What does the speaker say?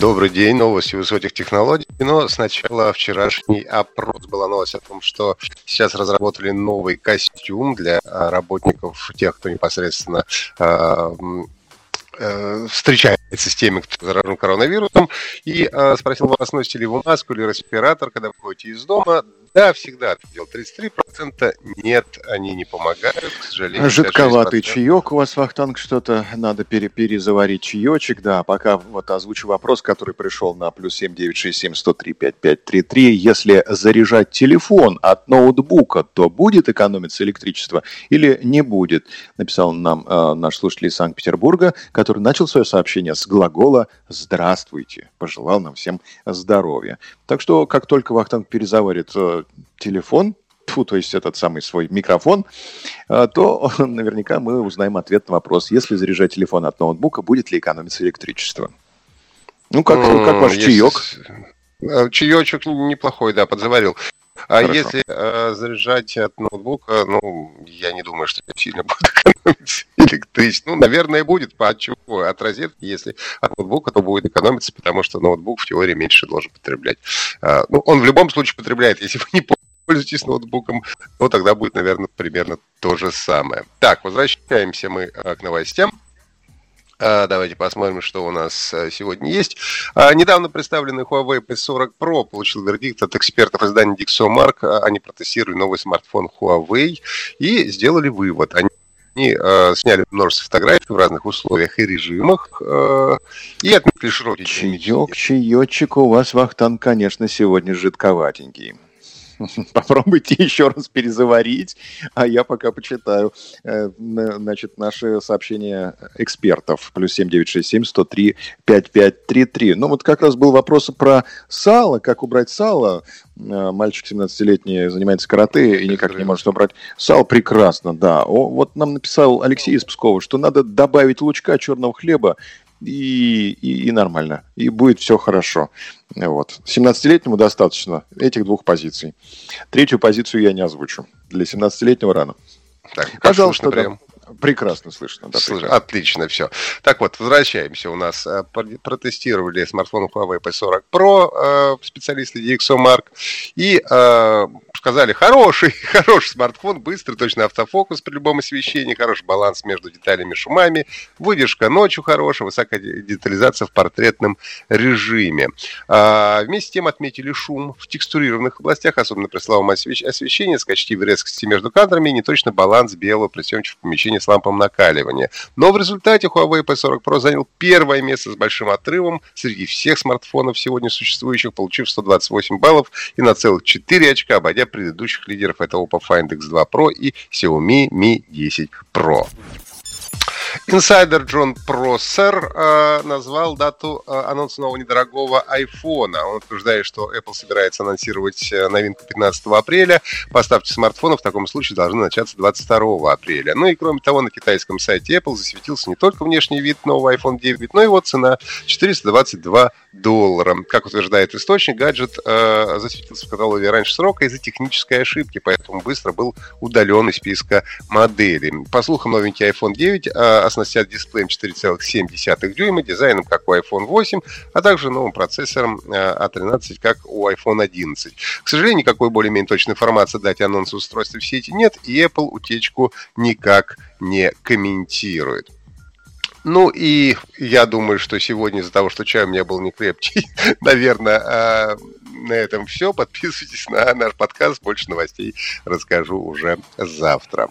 Добрый день, новости высоких технологий. Но сначала вчерашний опрос. Была новость о том, что сейчас разработали новый костюм для а, работников, тех, кто непосредственно а, э, встречается с теми, кто заражен коронавирусом, и э, спросил вас, носите ли вы маску или респиратор, когда выходите из дома. Да, всегда ответил 33%. Нет, они не помогают, к сожалению. Жидковатый чаек у вас, Вахтанг, что-то надо пере перезаварить чаечек. Да, пока вот озвучу вопрос, который пришел на плюс 7967 103 5533. Если заряжать телефон от ноутбука, то будет экономиться электричество или не будет? Написал нам э, наш слушатель из Санкт-Петербурга, который начал свое сообщение с глагола «Здравствуйте». Пожелал нам всем здоровья. Так что, как только Вахтанг перезаварит э, телефон, фу, то есть этот самый свой микрофон, э, то наверняка мы узнаем ответ на вопрос, если заряжать телефон от ноутбука, будет ли экономиться электричество. Ну, как, как ваш чаек? Э, Чаечек неплохой, да, подзаварил. А Хорошо. если э, заряжать от ноутбука, ну, я не думаю, что это сильно будет экономиться электричество. Ну, наверное, будет. По от чего? От розетки. Если от ноутбука, то будет экономиться, потому что ноутбук в теории меньше должен потреблять. А, ну, он в любом случае потребляет. Если вы не пользуетесь ноутбуком, то тогда будет, наверное, примерно то же самое. Так, возвращаемся мы э, к новостям. А, давайте посмотрим, что у нас э, сегодня есть. А, недавно представленный Huawei P40 Pro получил вердикт от экспертов издания DxOMark. Они протестировали новый смартфон Huawei и сделали вывод. Они они э, сняли множество фотографий в разных условиях и режимах э, и отметили широкий Чаек, чаечек у вас, Вахтан, конечно, сегодня жидковатенький. Попробуйте еще раз перезаварить, а я пока почитаю, э, значит, наши сообщения экспертов. Плюс 7967 103 5533. Ну, вот как раз был вопрос про сало, как убрать сало. Э, мальчик 17-летний занимается карате и никак не может убрать сало. Прекрасно, да. О, вот нам написал Алексей из Пскова, что надо добавить лучка черного хлеба и, и, и нормально. И будет все хорошо. Вот. 17-летнему достаточно этих двух позиций. Третью позицию я не озвучу. Для 17-летнего рано. Так, Пожалуйста, да. Прекрасно слышно. Да, Слыш... прекрасно. Отлично, все. Так вот, возвращаемся. У нас э, протестировали смартфон Huawei P40 Pro э, специалисты DxOMark и э, сказали, хороший, хороший смартфон, быстрый, точно автофокус при любом освещении, хороший баланс между деталями и шумами, выдержка ночью хорошая, высокая детализация в портретном режиме. А, вместе с тем отметили шум в текстурированных областях, особенно при слабом освещении, скачки в резкости между кадрами и неточный баланс белого при съемке в помещении с лампом накаливания. Но в результате Huawei P40 Pro занял первое место с большим отрывом среди всех смартфонов сегодня существующих, получив 128 баллов и на целых 4 очка, обойдя предыдущих лидеров. Это Oppo Find X2 Pro и Xiaomi Mi 10 Pro. Инсайдер Джон Проссер э, назвал дату э, анонса нового недорогого айфона. Он утверждает, что Apple собирается анонсировать э, новинку 15 апреля. Поставки смартфонов в таком случае должны начаться 22 апреля. Ну и кроме того, на китайском сайте Apple засветился не только внешний вид нового iPhone 9, но и его цена 422 доллара. Как утверждает источник, гаджет э, засветился в каталоге раньше срока из-за технической ошибки, поэтому быстро был удален из списка моделей. По слухам, новенький iPhone 9 э, оснастят дисплеем 4,7 дюйма, дизайном, как у iPhone 8, а также новым процессором A13, а как у iPhone 11. К сожалению, никакой более-менее точной информации дать анонсу устройства в сети нет, и Apple утечку никак не комментирует. Ну и я думаю, что сегодня из-за того, что чай у меня был не крепкий, наверное, а, на этом все. Подписывайтесь на наш подкаст. Больше новостей расскажу уже завтра.